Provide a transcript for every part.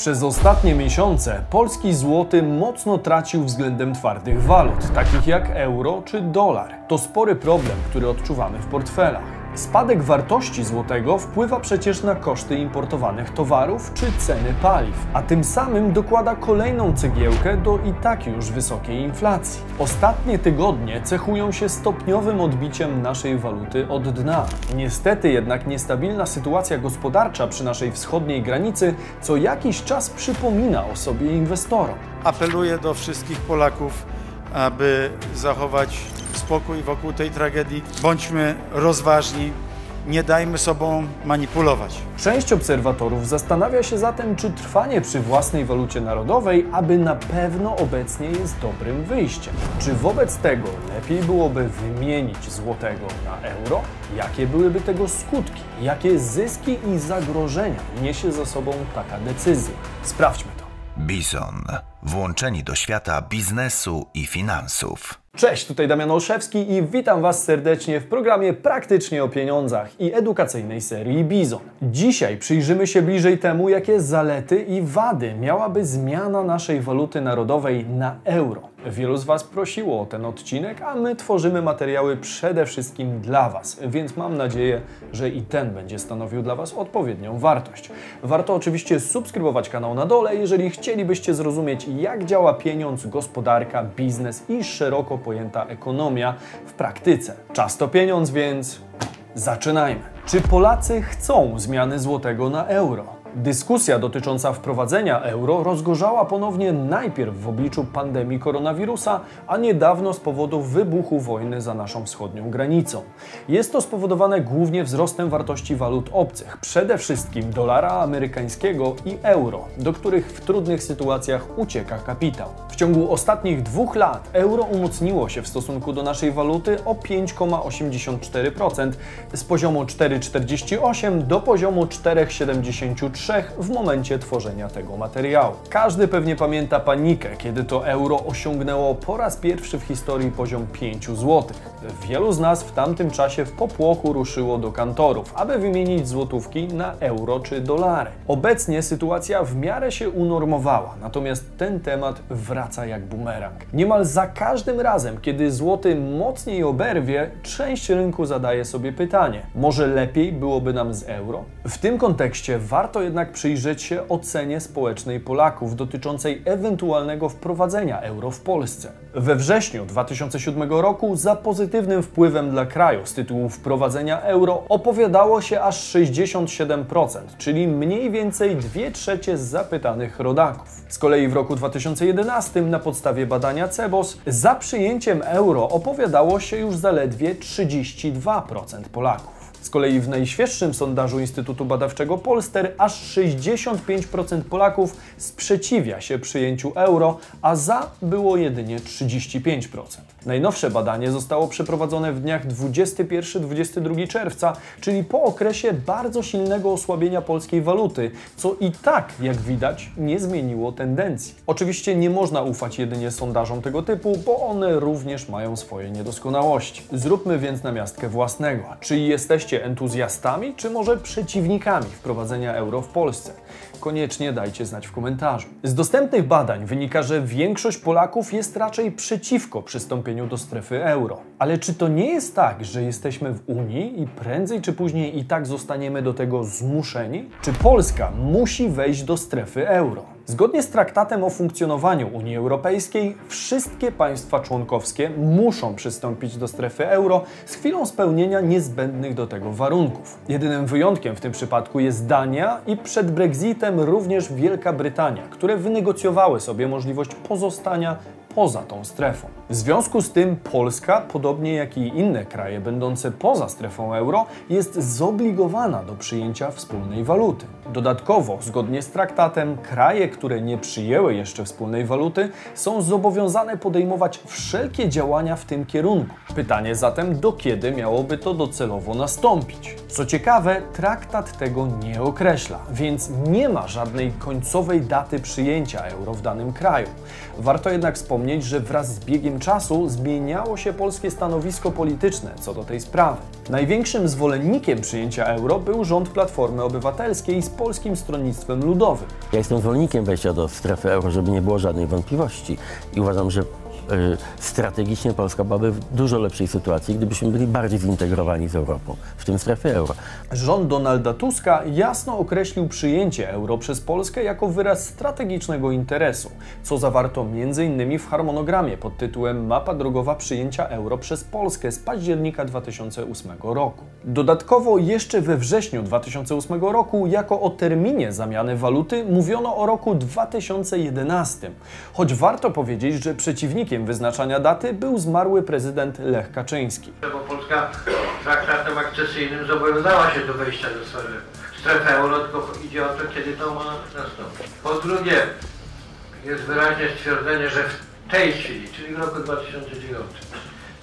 Przez ostatnie miesiące polski złoty mocno tracił względem twardych walut, takich jak euro czy dolar. To spory problem, który odczuwamy w portfelach. Spadek wartości złotego wpływa przecież na koszty importowanych towarów czy ceny paliw, a tym samym dokłada kolejną cegiełkę do i tak już wysokiej inflacji. Ostatnie tygodnie cechują się stopniowym odbiciem naszej waluty od dna. Niestety jednak niestabilna sytuacja gospodarcza przy naszej wschodniej granicy co jakiś czas przypomina o sobie inwestorom. Apeluję do wszystkich Polaków, aby zachować spokój wokół tej tragedii. Bądźmy rozważni, nie dajmy sobą manipulować. Część obserwatorów zastanawia się zatem, czy trwanie przy własnej walucie narodowej, aby na pewno obecnie jest dobrym wyjściem. Czy wobec tego lepiej byłoby wymienić złotego na euro? Jakie byłyby tego skutki? Jakie zyski i zagrożenia niesie za sobą taka decyzja? Sprawdźmy to. Bison. Włączeni do świata biznesu i finansów. Cześć, tutaj Damian Olszewski i witam Was serdecznie w programie Praktycznie o pieniądzach i edukacyjnej serii Bizon. Dzisiaj przyjrzymy się bliżej temu, jakie zalety i wady miałaby zmiana naszej waluty narodowej na euro. Wielu z Was prosiło o ten odcinek, a my tworzymy materiały przede wszystkim dla Was, więc mam nadzieję, że i ten będzie stanowił dla Was odpowiednią wartość. Warto oczywiście subskrybować kanał na dole, jeżeli chcielibyście zrozumieć, jak działa pieniądz, gospodarka, biznes i szeroko pojęta ekonomia w praktyce. Czas to pieniądz, więc zaczynajmy. Czy Polacy chcą zmiany złotego na euro? Dyskusja dotycząca wprowadzenia euro rozgorzała ponownie najpierw w obliczu pandemii koronawirusa, a niedawno z powodu wybuchu wojny za naszą wschodnią granicą. Jest to spowodowane głównie wzrostem wartości walut obcych, przede wszystkim dolara amerykańskiego i euro, do których w trudnych sytuacjach ucieka kapitał. W ciągu ostatnich dwóch lat euro umocniło się w stosunku do naszej waluty o 5,84% z poziomu 4,48 do poziomu 4,73 w momencie tworzenia tego materiału. Każdy pewnie pamięta panikę, kiedy to euro osiągnęło po raz pierwszy w historii poziom 5 zł. Wielu z nas w tamtym czasie w popłochu ruszyło do kantorów, aby wymienić złotówki na euro czy dolary. Obecnie sytuacja w miarę się unormowała, natomiast ten temat wraca jak bumerang. Niemal za każdym razem, kiedy złoty mocniej oberwie, część rynku zadaje sobie pytanie: może lepiej byłoby nam z euro? W tym kontekście warto jednak przyjrzeć się ocenie społecznej Polaków dotyczącej ewentualnego wprowadzenia euro w Polsce. We wrześniu 2007 roku za pozytywnym wpływem dla kraju z tytułu wprowadzenia euro opowiadało się aż 67%, czyli mniej więcej 2 trzecie z zapytanych rodaków. Z kolei w roku 2011 na podstawie badania CEBOS za przyjęciem euro opowiadało się już zaledwie 32% Polaków. Z kolei w najświeższym sondażu Instytutu Badawczego Polster aż 65% Polaków sprzeciwia się przyjęciu euro, a za było jedynie 35%. Najnowsze badanie zostało przeprowadzone w dniach 21-22 czerwca, czyli po okresie bardzo silnego osłabienia polskiej waluty, co i tak, jak widać, nie zmieniło tendencji. Oczywiście nie można ufać jedynie sondażom tego typu, bo one również mają swoje niedoskonałości. Zróbmy więc namiastkę własnego. Czy jesteście entuzjastami, czy może przeciwnikami wprowadzenia euro w Polsce? Koniecznie dajcie znać w komentarzu. Z dostępnych badań wynika, że większość Polaków jest raczej przeciwko przystąpieniu do strefy euro. Ale czy to nie jest tak, że jesteśmy w Unii i prędzej czy później i tak zostaniemy do tego zmuszeni? Czy Polska musi wejść do strefy euro? Zgodnie z traktatem o funkcjonowaniu Unii Europejskiej, wszystkie państwa członkowskie muszą przystąpić do strefy euro z chwilą spełnienia niezbędnych do tego warunków. Jedynym wyjątkiem w tym przypadku jest Dania i przed Brexitem również Wielka Brytania, które wynegocjowały sobie możliwość pozostania poza tą strefą. W związku z tym Polska, podobnie jak i inne kraje będące poza strefą euro, jest zobligowana do przyjęcia wspólnej waluty. Dodatkowo, zgodnie z traktatem, kraje, które nie przyjęły jeszcze wspólnej waluty, są zobowiązane podejmować wszelkie działania w tym kierunku. Pytanie zatem, do kiedy miałoby to docelowo nastąpić? Co ciekawe, traktat tego nie określa, więc nie ma żadnej końcowej daty przyjęcia euro w danym kraju. Warto jednak wspomnieć, że wraz z biegiem czasu zmieniało się polskie stanowisko polityczne co do tej sprawy. Największym zwolennikiem przyjęcia euro był rząd Platformy Obywatelskiej z Polskim Stronnictwem Ludowym. Ja jestem zwolennikiem wejścia do strefy euro, żeby nie było żadnej wątpliwości. I uważam, że strategicznie Polska byłaby w dużo lepszej sytuacji, gdybyśmy byli bardziej zintegrowani z Europą, w tym strefie euro. Rząd Donalda Tuska jasno określił przyjęcie euro przez Polskę jako wyraz strategicznego interesu, co zawarto m.in. w harmonogramie pod tytułem Mapa drogowa przyjęcia euro przez Polskę z października 2008 roku. Dodatkowo jeszcze we wrześniu 2008 roku jako o terminie zamiany waluty mówiono o roku 2011, choć warto powiedzieć, że przeciwnikiem wyznaczania daty był zmarły prezydent Lech Kaczyński. bo Polska traktatem akcesyjnym zobowiązała się do wejścia do strefy, euro, tylko idzie o to, kiedy to ma nastąpić. Po drugie, jest wyraźne stwierdzenie, że w tej chwili, czyli w roku 2009,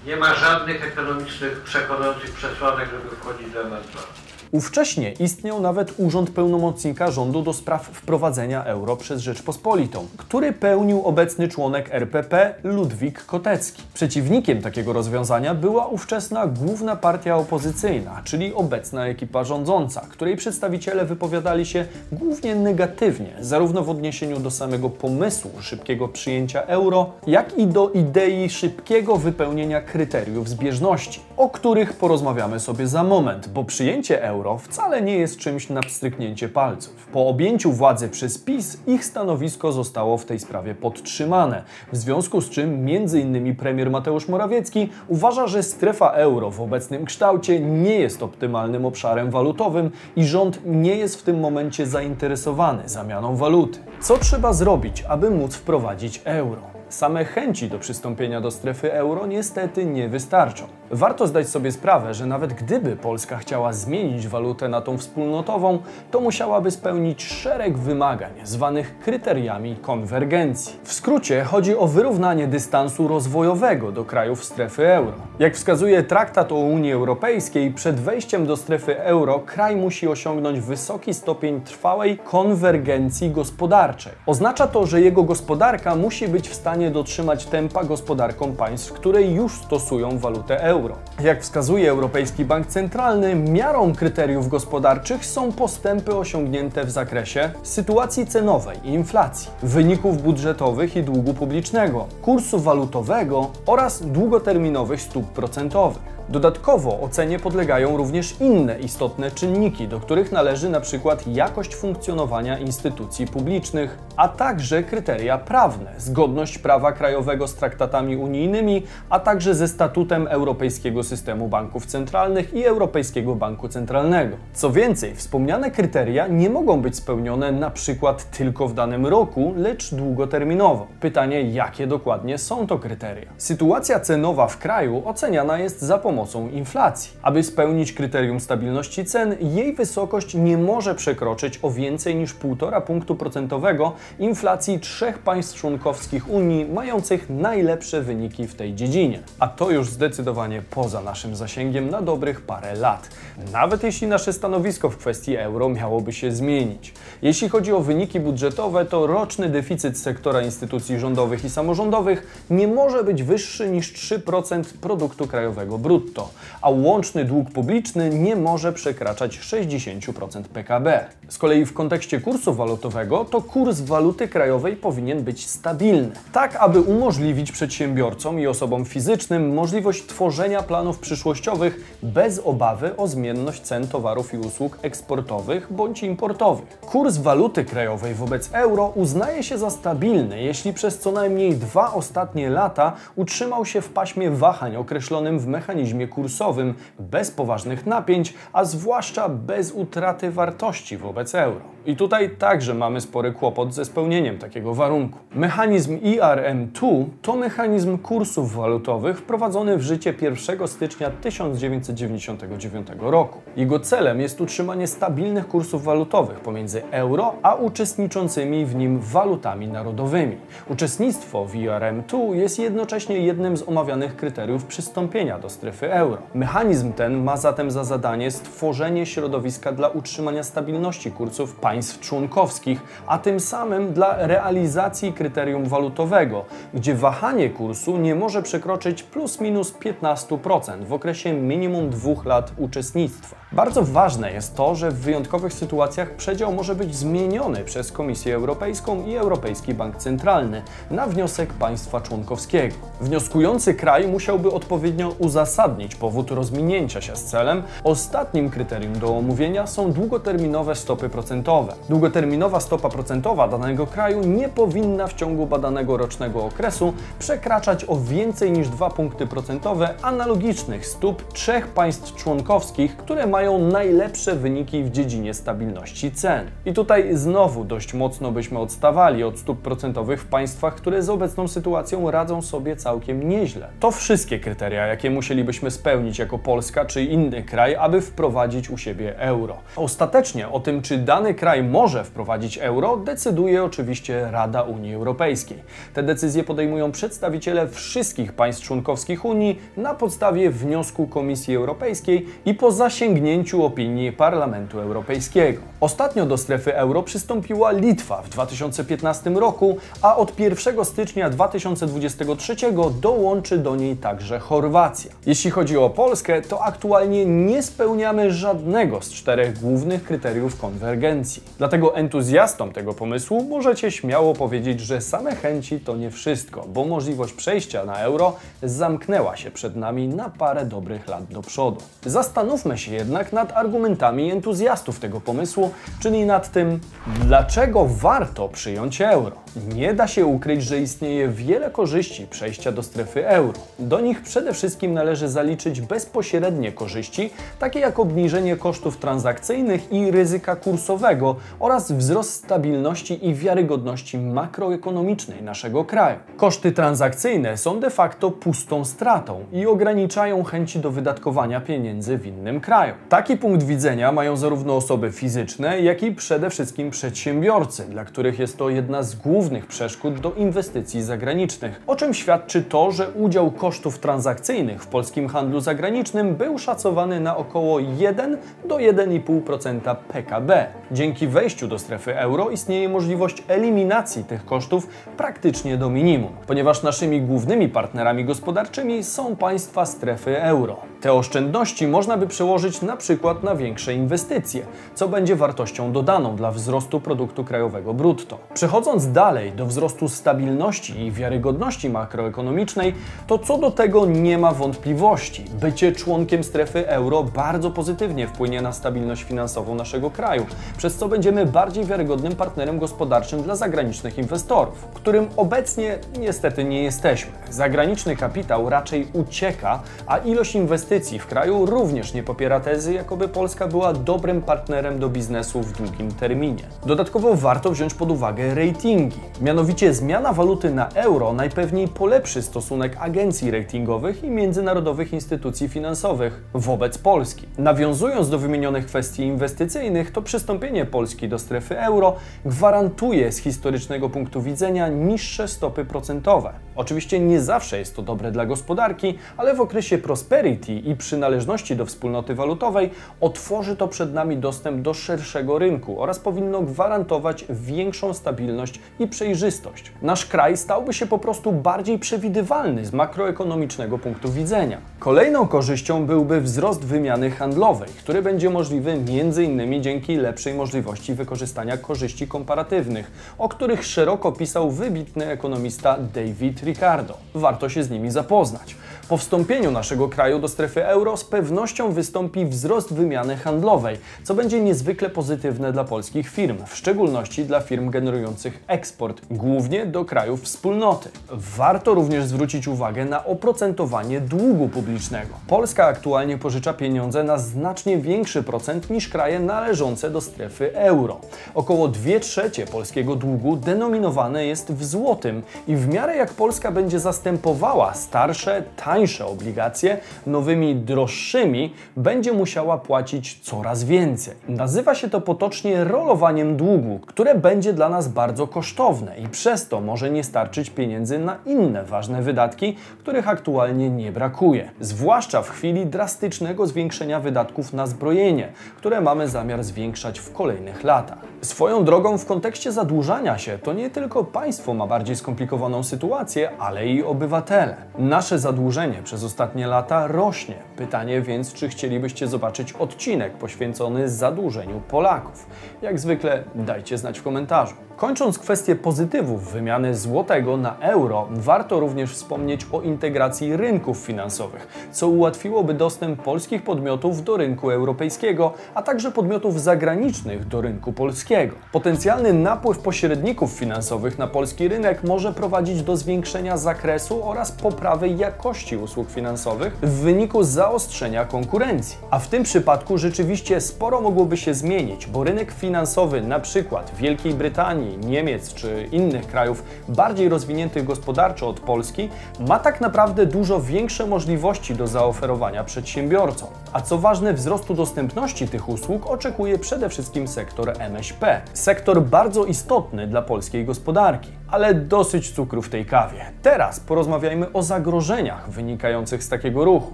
nie ma żadnych ekonomicznych przekonujących przesłanek, żeby wchodzić do MSZ. Ówcześnie istniał nawet Urząd Pełnomocnika Rządu do spraw wprowadzenia euro przez Rzeczpospolitą, który pełnił obecny członek RPP Ludwik Kotecki. Przeciwnikiem takiego rozwiązania była ówczesna główna partia opozycyjna, czyli obecna ekipa rządząca, której przedstawiciele wypowiadali się głównie negatywnie, zarówno w odniesieniu do samego pomysłu szybkiego przyjęcia euro, jak i do idei szybkiego wypełnienia kryteriów zbieżności, o których porozmawiamy sobie za moment, bo przyjęcie euro euro wcale nie jest czymś na pstryknięcie palców. Po objęciu władzy przez PiS ich stanowisko zostało w tej sprawie podtrzymane, w związku z czym m.in. premier Mateusz Morawiecki uważa, że strefa euro w obecnym kształcie nie jest optymalnym obszarem walutowym i rząd nie jest w tym momencie zainteresowany zamianą waluty. Co trzeba zrobić, aby móc wprowadzić euro? Same chęci do przystąpienia do strefy euro niestety nie wystarczą. Warto zdać sobie sprawę, że nawet gdyby Polska chciała zmienić walutę na tą wspólnotową, to musiałaby spełnić szereg wymagań, zwanych kryteriami konwergencji. W skrócie chodzi o wyrównanie dystansu rozwojowego do krajów strefy euro. Jak wskazuje traktat o Unii Europejskiej, przed wejściem do strefy euro kraj musi osiągnąć wysoki stopień trwałej konwergencji gospodarczej. Oznacza to, że jego gospodarka musi być w stanie dotrzymać tempa gospodarką państw, które już stosują walutę euro euro. Jak wskazuje Europejski Bank Centralny, miarą kryteriów gospodarczych są postępy osiągnięte w zakresie sytuacji cenowej i inflacji, wyników budżetowych i długu publicznego, kursu walutowego oraz długoterminowych stóp procentowych. Dodatkowo ocenie podlegają również inne istotne czynniki, do których należy na przykład jakość funkcjonowania instytucji publicznych, a także kryteria prawne, zgodność prawa krajowego z traktatami unijnymi, a także ze statutem Europejskiego Systemu Banków Centralnych i Europejskiego Banku Centralnego. Co więcej, wspomniane kryteria nie mogą być spełnione na przykład tylko w danym roku, lecz długoterminowo. Pytanie, jakie dokładnie są to kryteria? Sytuacja cenowa w kraju oceniana jest za pomocą pomocą inflacji. Aby spełnić kryterium stabilności cen, jej wysokość nie może przekroczyć o więcej niż 1,5 punktu procentowego inflacji trzech państw członkowskich Unii mających najlepsze wyniki w tej dziedzinie. A to już zdecydowanie poza naszym zasięgiem na dobrych parę lat. Nawet jeśli nasze stanowisko w kwestii euro miałoby się zmienić. Jeśli chodzi o wyniki budżetowe, to roczny deficyt sektora instytucji rządowych i samorządowych nie może być wyższy niż 3% produktu krajowego brutto brutto, a łączny dług publiczny nie może przekraczać 60% PKB. Z kolei w kontekście kursu walutowego to kurs waluty krajowej powinien być stabilny, tak aby umożliwić przedsiębiorcom i osobom fizycznym możliwość tworzenia planów przyszłościowych bez obawy o zmienność cen towarów i usług eksportowych bądź importowych. Kurs waluty krajowej wobec euro uznaje się za stabilny, jeśli przez co najmniej dwa ostatnie lata utrzymał się w paśmie wahań określonym w mechanizmie mechanizmie kursowym bez poważnych napięć, a zwłaszcza bez utraty wartości wobec euro. I tutaj także mamy spory kłopot ze spełnieniem takiego warunku. Mechanizm ERM2 to mechanizm kursów walutowych wprowadzony w życie 1 stycznia 1999 roku. Jego celem jest utrzymanie stabilnych kursów walutowych pomiędzy euro a uczestniczącymi w nim walutami narodowymi. Uczestnictwo w ERM2 jest jednocześnie jednym z omawianych kryteriów przystąpienia do strefy euro. Mechanizm ten ma zatem za zadanie stworzenie środowiska dla utrzymania stabilności kursów państw członkowskich, a tym samym dla realizacji kryterium walutowego, gdzie wahanie kursu nie może przekroczyć plus minus 15% w okresie minimum dwóch lat uczestnictwa. Bardzo ważne jest to, że w wyjątkowych sytuacjach przedział może być zmieniony przez Komisję Europejską i Europejski Bank Centralny na wniosek państwa członkowskiego. Wnioskujący kraj musiałby odpowiednio uzasadnić powód rozminięcia się z celem. Ostatnim kryterium do omówienia są długoterminowe stopy procentowe. Długoterminowa stopa procentowa danego kraju nie powinna w ciągu badanego rocznego okresu przekraczać o więcej niż 2 punkty procentowe analogicznych stóp trzech państw członkowskich, które mają najlepsze wyniki w dziedzinie stabilności cen. I tutaj znowu dość mocno byśmy odstawali od stóp procentowych w państwach, które z obecną sytuacją radzą sobie całkiem nieźle. To wszystkie kryteria, jakie musielibyśmy spełnić jako Polska czy inny kraj, aby wprowadzić u siebie euro. Ostatecznie o tym, czy dany kraj może wprowadzić euro, decyduje oczywiście Rada Unii Europejskiej. Te decyzje podejmują przedstawiciele wszystkich państw członkowskich Unii na podstawie wniosku Komisji Europejskiej i po zasięgnięciu opinii Parlamentu Europejskiego. Ostatnio do strefy euro przystąpiła Litwa w 2015 roku, a od 1 stycznia 2023 dołączy do niej także Chorwacja. Jeśli chodzi o Polskę, to aktualnie nie spełniamy żadnego z czterech głównych kryteriów konwergencji. Dlatego entuzjastom tego pomysłu możecie śmiało powiedzieć, że same chęci to nie wszystko, bo możliwość przejścia na euro zamknęła się przed nami na parę dobrych lat do przodu. Zastanówmy się jednak nad argumentami entuzjastów tego pomysłu, czyli nad tym, dlaczego warto przyjąć euro. Nie da się ukryć, że istnieje wiele korzyści przejścia do strefy euro. Do nich przede wszystkim należy zaliczyć bezpośrednie korzyści, takie jak obniżenie kosztów transakcyjnych i ryzyka kursowego oraz wzrost stabilności i wiarygodności makroekonomicznej naszego kraju. Koszty transakcyjne są de facto pustą stratą i ograniczają chęci do wydatkowania pieniędzy w innym kraju. Taki punkt widzenia mają zarówno osoby fizyczne, jak i przede wszystkim przedsiębiorcy, dla których jest to jedna z głównych przeszkód do inwestycji zagranicznych, o czym świadczy to, że udział kosztów transakcyjnych w polskim handlu zagranicznym był szacowany na około 1 do 1,5% PKB. Dzięki wejściu do strefy euro istnieje możliwość eliminacji tych kosztów praktycznie do minimum, ponieważ naszymi głównymi partnerami gospodarczymi są państwa strefy euro. Te oszczędności można by przełożyć na przykład na większe inwestycje, co będzie wartością dodaną dla wzrostu produktu krajowego brutto. Przechodząc dalej do wzrostu stabilności i wiarygodności makroekonomicznej, to co do tego nie ma wątpliwości. Bycie członkiem strefy euro bardzo pozytywnie wpłynie na stabilność finansową naszego kraju, przez co będziemy bardziej wiarygodnym partnerem gospodarczym dla zagranicznych inwestorów, którym obecnie niestety nie jesteśmy. Zagraniczny kapitał raczej ucieka, a ilość inwestycji w kraju również nie popiera tezy, jakoby Polska była dobrym partnerem do biznesu w długim terminie. Dodatkowo warto wziąć pod uwagę ratingi. Mianowicie zmiana waluty na euro najpewniej polepszy stosunek agencji ratingowych i międzynarodowych instytucji finansowych wobec Polski. Nawiązując do wymienionych kwestii inwestycyjnych, to przystąpienie Polski do strefy euro gwarantuje z historycznego punktu widzenia niższe stopy procentowe. Oczywiście nie zawsze jest to dobre dla gospodarki, ale w okresie prosperity i przynależności do wspólnoty walutowej otworzy to przed nami dostęp do szerszego rynku oraz powinno gwarantować większą stabilność i przejrzystość. Nasz kraj stałby się po prostu bardziej przewidywalny z makroekonomicznego punktu widzenia. Kolejną korzyścią byłby wzrost wymiany handlowej, który będzie możliwy m.in. dzięki lepszej możliwości wykorzystania korzyści komparatywnych, o których szeroko pisał wybitny ekonomista David Ricardo. Warto się z nimi zapoznać. Po wstąpieniu naszego kraju do strefy euro z pewnością wystąpi wzrost wymiany handlowej, co będzie niezwykle pozytywne dla polskich firm, w szczególności dla firm generujących eksport, głównie do krajów wspólnoty. Warto również zwrócić uwagę na oprocentowanie długu publicznego. Polska aktualnie pożycza pieniądze na znacznie większy procent niż kraje należące do strefy euro. Około 2 trzecie polskiego długu denominowane jest w złotym i w miarę jak Polska będzie zastępowała starsze, tańsze obligacje nowymi, droższymi, będzie musiała płacić coraz więcej. Nazywa się to potocznie rolowaniem długu, które będzie dla nas bardzo kosztowne i przez to może nie starczyć pieniędzy na inne ważne wydatki, których aktualnie nie brakuje. zwłaszcza w chwili drastycznego zwiększenia wydatków na zbrojenie, które mamy zamiar zwiększać w kolejnych latach. Swoją drogą w kontekście zadłużania się to nie tylko państwo ma bardziej skomplikowaną sytuację, ale i obywatele. Nasze zadłużenie przez ostatnie lata rośnie. Pytanie więc, czy chcielibyście zobaczyć odcinek poświęcony zadłużeniu Polaków? Jak zwykle dajcie znać w komentarzu. Kończąc kwestię pozytywów wymiany złotego na euro, warto również wspomnieć o integracji rynków finansowych, co ułatwiłoby dostęp polskich podmiotów do rynku europejskiego, a także podmiotów zagranicznych do rynku polskiego. Potencjalny napływ pośredników finansowych na polski rynek może prowadzić do zwiększenia zakresu oraz poprawy jakości usług finansowych w wyniku zaostrzenia konkurencji. A w tym przypadku rzeczywiście sporo mogłoby się zmienić, bo rynek finansowy na przykład Wielkiej Brytanii Niemiec czy innych krajów bardziej rozwiniętych gospodarczo od Polski, ma tak naprawdę dużo większe możliwości do zaoferowania przedsiębiorcom. A co ważne, wzrostu dostępności tych usług oczekuje przede wszystkim sektor MŚP. Sektor bardzo istotny dla polskiej gospodarki. Ale dosyć cukru w tej kawie. Teraz porozmawiajmy o zagrożeniach wynikających z takiego ruchu.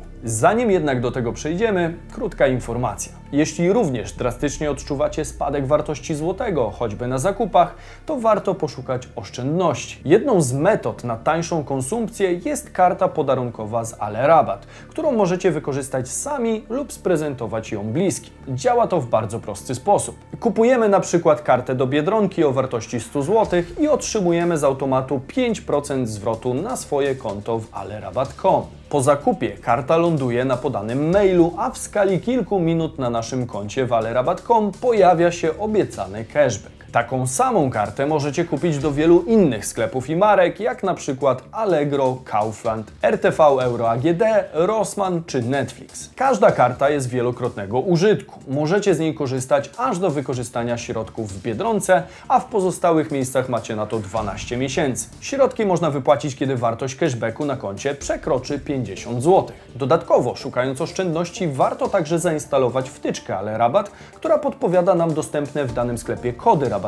Zanim jednak do tego przejdziemy, krótka informacja. Jeśli również drastycznie odczuwacie spadek wartości złotego, choćby na zakupach, to warto poszukać oszczędności. Jedną z metod na tańszą konsumpcję jest karta podarunkowa z Ale Rabat, którą możecie wykorzystać sami lub sprezentować ją bliskim. Działa to w bardzo prosty sposób. Kupujemy na przykład kartę do Biedronki o wartości 100 zł i otrzymujemy z automatu 5% zwrotu na swoje konto w alerabat.com. Po zakupie karta ląduje na podanym mailu, a w skali kilku minut na naszym koncie w alerabat.com pojawia się obiecany cashback. Taką samą kartę możecie kupić do wielu innych sklepów i marek, jak na przykład Allegro, Kaufland, RTV Euro AGD, Rossmann czy Netflix. Każda karta jest wielokrotnego użytku. Możecie z niej korzystać aż do wykorzystania środków w Biedronce, a w pozostałych miejscach macie na to 12 miesięcy. Środki można wypłacić, kiedy wartość cashbacku na koncie przekroczy 50 zł. Dodatkowo, szukając oszczędności, warto także zainstalować wtyczkę Ale Rabat, która podpowiada nam dostępne w danym sklepie kody rabatowe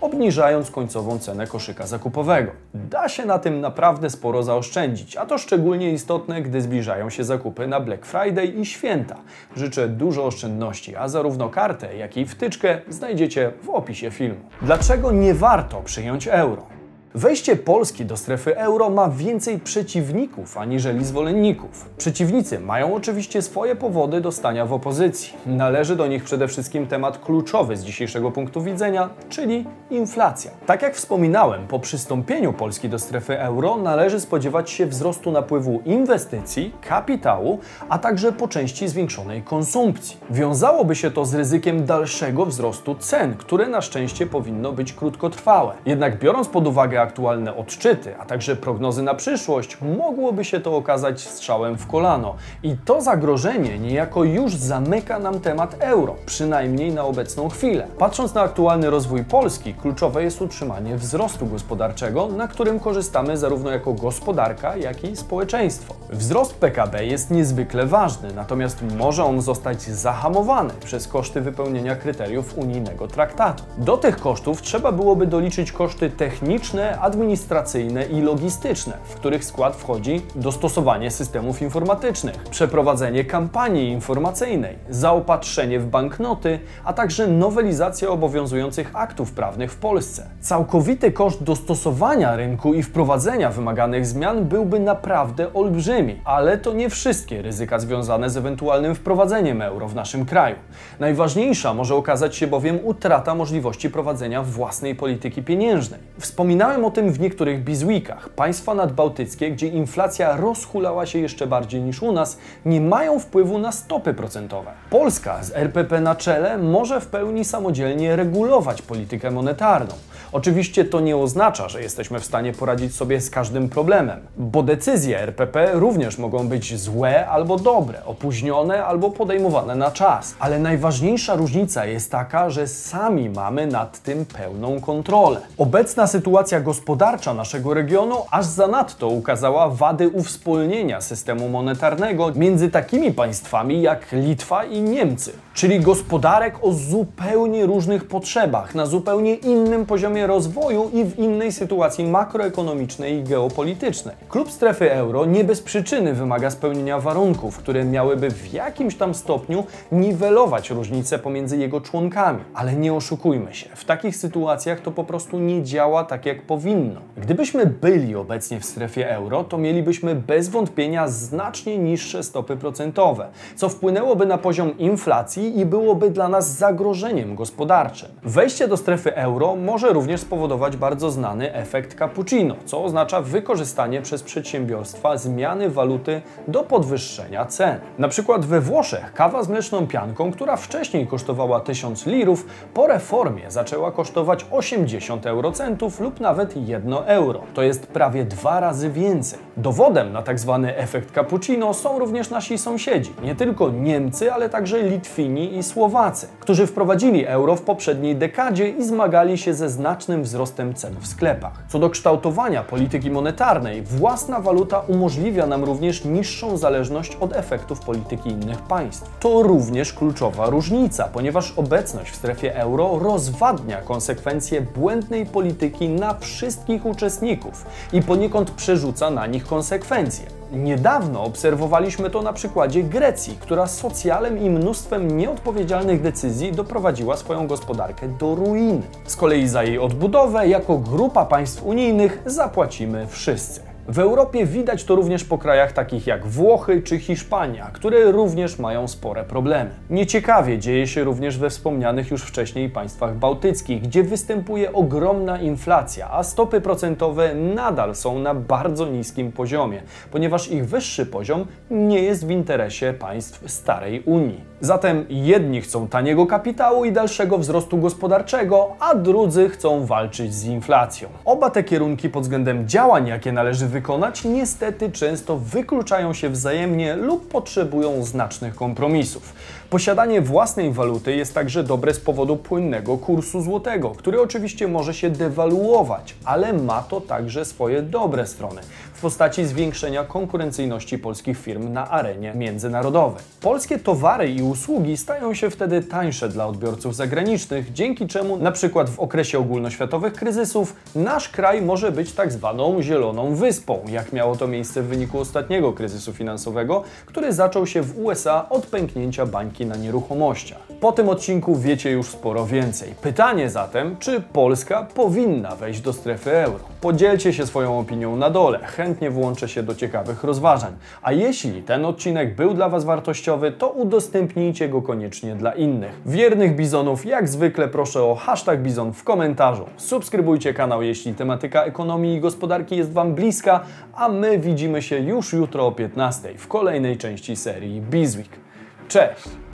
obniżając końcową cenę koszyka zakupowego. Da się na tym naprawdę sporo zaoszczędzić, a to szczególnie istotne, gdy zbliżają się zakupy na Black Friday i święta. Życzę dużo oszczędności, a zarówno kartę, jak i wtyczkę znajdziecie w opisie filmu. Dlaczego nie warto przyjąć euro? Wejście Polski do strefy euro ma więcej przeciwników aniżeli zwolenników. Przeciwnicy mają oczywiście swoje powody do stania w opozycji. Należy do nich przede wszystkim temat kluczowy z dzisiejszego punktu widzenia, czyli inflacja. Tak jak wspominałem, po przystąpieniu Polski do strefy euro należy spodziewać się wzrostu napływu inwestycji, kapitału, a także po części zwiększonej konsumpcji. Wiązałoby się to z ryzykiem dalszego wzrostu cen, które na szczęście powinno być krótkotrwałe. Jednak biorąc pod uwagę aktualne odczyty, a także prognozy na przyszłość, mogłoby się to okazać strzałem w kolano. I to zagrożenie niejako już zamyka nam temat euro, przynajmniej na obecną chwilę. Patrząc na aktualny rozwój Polski, kluczowe jest utrzymanie wzrostu gospodarczego, na którym korzystamy zarówno jako gospodarka, jak i społeczeństwo. Wzrost PKB jest niezwykle ważny, natomiast może on zostać zahamowany przez koszty wypełnienia kryteriów unijnego traktatu. Do tych kosztów trzeba byłoby doliczyć koszty techniczne, administracyjne i logistyczne, w których skład wchodzi dostosowanie systemów informatycznych, przeprowadzenie kampanii informacyjnej, zaopatrzenie w banknoty, a także nowelizacja obowiązujących aktów prawnych w Polsce. Całkowity koszt dostosowania rynku i wprowadzenia wymaganych zmian byłby naprawdę olbrzymi, ale to nie wszystkie ryzyka związane z ewentualnym wprowadzeniem euro w naszym kraju. Najważniejsza może okazać się bowiem utrata możliwości prowadzenia własnej polityki pieniężnej. Wspominałem o tym w niektórych bizweekach. Państwa nadbałtyckie, gdzie inflacja rozhulała się jeszcze bardziej niż u nas, nie mają wpływu na stopy procentowe. Polska z RPP na czele może w pełni samodzielnie regulować politykę monetarną. Oczywiście to nie oznacza, że jesteśmy w stanie poradzić sobie z każdym problemem, bo decyzje RPP również mogą być złe albo dobre, opóźnione albo podejmowane na czas. Ale najważniejsza różnica jest taka, że sami mamy nad tym pełną kontrolę. Obecna sytuacja gospodarcza naszego regionu aż zanadto ukazała wady uwspólnienia systemu monetarnego między takimi państwami jak Litwa i Niemcy. Czyli gospodarek o zupełnie różnych potrzebach, na zupełnie innym poziomie rozwoju i w innej sytuacji makroekonomicznej i geopolitycznej. Klub strefy euro nie bez przyczyny wymaga spełnienia warunków, które miałyby w jakimś tam stopniu niwelować różnice pomiędzy jego członkami. Ale nie oszukujmy się, w takich sytuacjach to po prostu nie działa tak jak powinno. Gdybyśmy byli obecnie w strefie euro, to mielibyśmy bez wątpienia znacznie niższe stopy procentowe, co wpłynęłoby na poziom inflacji i byłoby dla nas zagrożeniem gospodarczym. Wejście do strefy euro może również spowodować bardzo znany efekt cappuccino, co oznacza wykorzystanie przez przedsiębiorstwa zmiany waluty do podwyższenia cen. Na przykład we Włoszech kawa z mleczną pianką, która wcześniej kosztowała 1000 lirów, po reformie zaczęła kosztować 80 eurocentów lub nawet 1 euro. To jest prawie dwa razy więcej. Dowodem na tak zwany efekt cappuccino są również nasi sąsiedzi, nie tylko Niemcy, ale także Litwini i Słowacy, którzy wprowadzili euro w poprzedniej dekadzie i zmagali się ze znacznym wzrostem cen w sklepach. Co do kształtowania polityki monetarnej, własna waluta umożliwia nam również niższą zależność od efektów polityki innych państw. To również kluczowa różnica, ponieważ obecność w strefie euro rozwadnia konsekwencje błędnej polityki na wszystkich uczestników i poniekąd przerzuca na nich konsekwencje. Niedawno obserwowaliśmy to na przykładzie Grecji, która socjalem i mnóstwem nieodpowiedzialnych decyzji doprowadziła swoją gospodarkę do ruiny. Z kolei za jej odbudowę, jako grupa państw unijnych, zapłacimy wszyscy. W Europie widać to również po krajach takich jak Włochy czy Hiszpania, które również mają spore problemy. Nieciekawie dzieje się również we wspomnianych już wcześniej państwach bałtyckich, gdzie występuje ogromna inflacja, a stopy procentowe nadal są na bardzo niskim poziomie, ponieważ ich wyższy poziom nie jest w interesie państw starej Unii. Zatem jedni chcą taniego kapitału i dalszego wzrostu gospodarczego, a drudzy chcą walczyć z inflacją. Oba te kierunki pod względem działań, jakie należy wykonać, niestety często wykluczają się wzajemnie lub potrzebują znacznych kompromisów. Posiadanie własnej waluty jest także dobre z powodu płynnego kursu złotego, który oczywiście może się dewaluować, ale ma to także swoje dobre strony w postaci zwiększenia konkurencyjności polskich firm na arenie międzynarodowej. Polskie towary i usługi stają się wtedy tańsze dla odbiorców zagranicznych, dzięki czemu na przykład w okresie ogólnoświatowych kryzysów nasz kraj może być tak zwaną zieloną wyspą, jak miało to miejsce w wyniku ostatniego kryzysu finansowego, który zaczął się w USA od pęknięcia bańki na nieruchomościach. Po tym odcinku wiecie już sporo więcej. Pytanie zatem, czy Polska powinna wejść do strefy euro? Podzielcie się swoją opinią na dole, chętnie włączę się do ciekawych rozważań. A jeśli ten odcinek był dla Was wartościowy, to udostępnijcie go koniecznie dla innych. Wiernych bizonów jak zwykle proszę o hashtag bizon w komentarzu. Subskrybujcie kanał, jeśli tematyka ekonomii i gospodarki jest Wam bliska, a my widzimy się już jutro o 15 w kolejnej części serii Bizweek. Cześć!